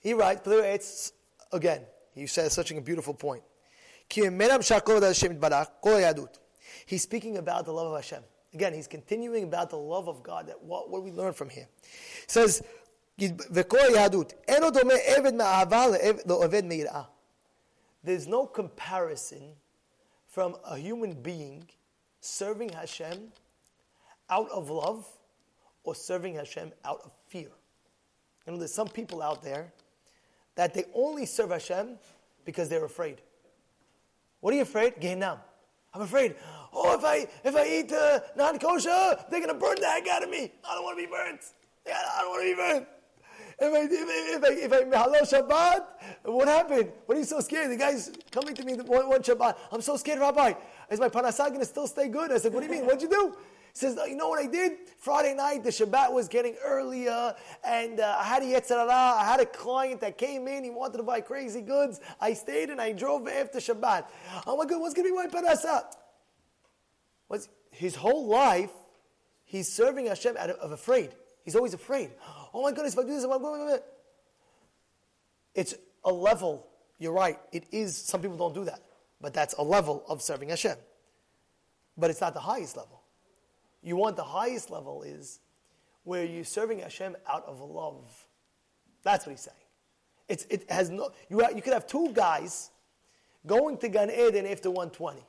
He writes, again, he says such a beautiful point. He's speaking about the love of Hashem. Again, he's continuing about the love of God. That what, what we learn from here. He says, There's no comparison from a human being serving Hashem out of love or serving Hashem out of fear. You know, there's some people out there that they only serve Hashem because they're afraid. What are you afraid? Gehinnom. I'm afraid. Oh, if I if I eat uh, non kosher, they're gonna burn the heck out of me. I don't want to be burnt. I don't want to be burnt. If I if I if I, if I hello Shabbat, what happened? What are you so scared? The guy's coming to me one, one Shabbat. I'm so scared, Rabbi. Is my parnasah gonna still stay good? I said, What do you mean? What'd you do? Says, you know what I did? Friday night, the Shabbat was getting earlier, and uh, I had a Yetzirah. I had a client that came in, he wanted to buy crazy goods. I stayed and I drove after Shabbat. Oh my God, what's going to be my parnasah? What's, his whole life, he's serving Hashem out of, of afraid. He's always afraid. Oh my goodness, if I do this, I'm going to... It's a level, you're right, it is, some people don't do that. But that's a level of serving Hashem. But it's not the highest level. You want the highest level is where you're serving Hashem out of love. That's what he's saying. It's, it has no, you, have, you could have two guys going to Gan Eden after 120.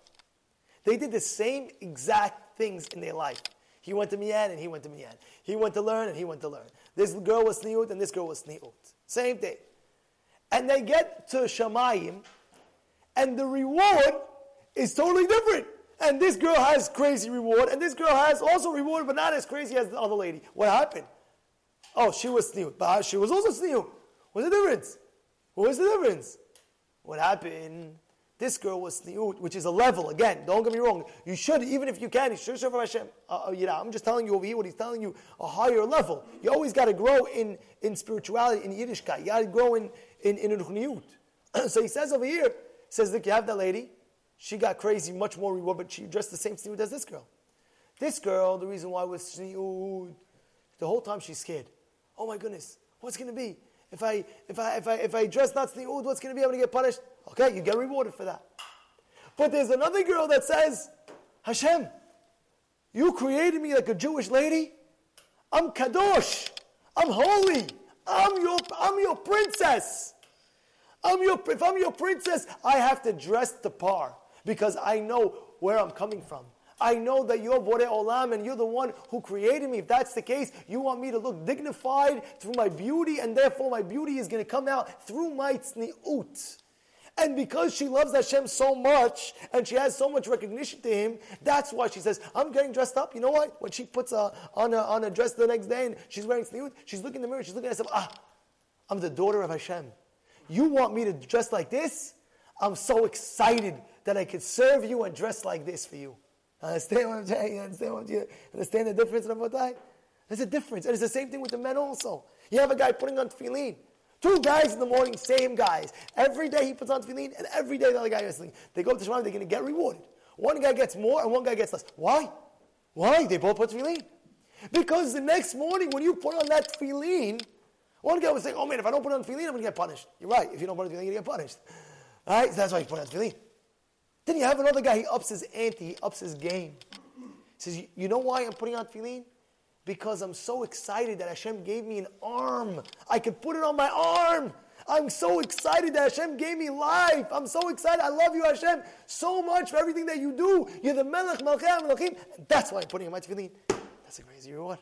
They did the same exact things in their life. He went to minyan and he went to minyan. He went to learn and he went to learn. This girl was tzniut and this girl was tzniut. Same thing. And they get to Shamayim and the reward is totally different. And this girl has crazy reward, and this girl has also reward, but not as crazy as the other lady. What happened? Oh, she was sneered, but she was also sneered. What's the difference? What was the difference? What happened? This girl was tzniut, which is a level. Again, don't get me wrong. You should, even if you can, you should serve Hashem. Uh, uh, you know, I'm just telling you over here what he's telling you, a higher level. You always got to grow in, in spirituality, in Yiddishkeit. You got to grow in, in, in so he says over here, he says, look, you have that lady. She got crazy, much more reward, but she dressed the same tzniut as this girl. This girl, the reason why was tzniut, the whole time she's scared. Oh my goodness, what's going to be? If I, if, I, if, I, if I dress not tzniut, what's going to be? I'm going to get punished. Okay, you get rewarded for that. But there's another girl that says, Hashem, you created me like a Jewish lady. I'm kadosh. I'm holy. I'm your, I'm your princess. I'm your, if I'm your princess, I have to dress the par because I know where I'm coming from. I know that you're Borei Olam and you're the one who created me. If that's the case, you want me to look dignified through my beauty, and therefore my beauty is going to come out through my tzniut. And because she loves Hashem so much and she has so much recognition to Him, that's why she says, I'm getting dressed up. You know what? When she puts a, on, a, on a dress the next day and she's wearing tzniut, she's looking in the mirror, she's looking at herself, ah, I'm the daughter of Hashem. You want me to dress like this? I'm so excited that I could serve you and dress like this for you. Understand what I'm saying? You understand, what you understand the difference, Rabotai? There's a difference. And it's the same thing with the men also. You have a guy putting on tefillin. Two guys in the morning, same guys. Every day he puts on tefillin, and every day the other guy is tefillin. They go to Shamayim, they're going to get rewarded. One guy gets more, and one guy gets less. Why? Why? They both put tefillin. Because the next morning, when you put on that tefillin, one guy was saying, oh man, if I don't put on tefillin, I'm going to get punished. You're right. If you don't put on tefillin, to get punished. All right? So that's why you put on tefillin. Then you have another guy, he ups his ante, he ups his game. He says, you know why I'm putting on tefillin? Because I'm so excited that Hashem gave me an arm. I could put it on my arm. I'm so excited that Hashem gave me life. I'm so excited. I love you, Hashem, so much for everything that you do. You're the Melech, Melchei, Melechim. That's why I'm putting on my tefillin. That's a crazy reward.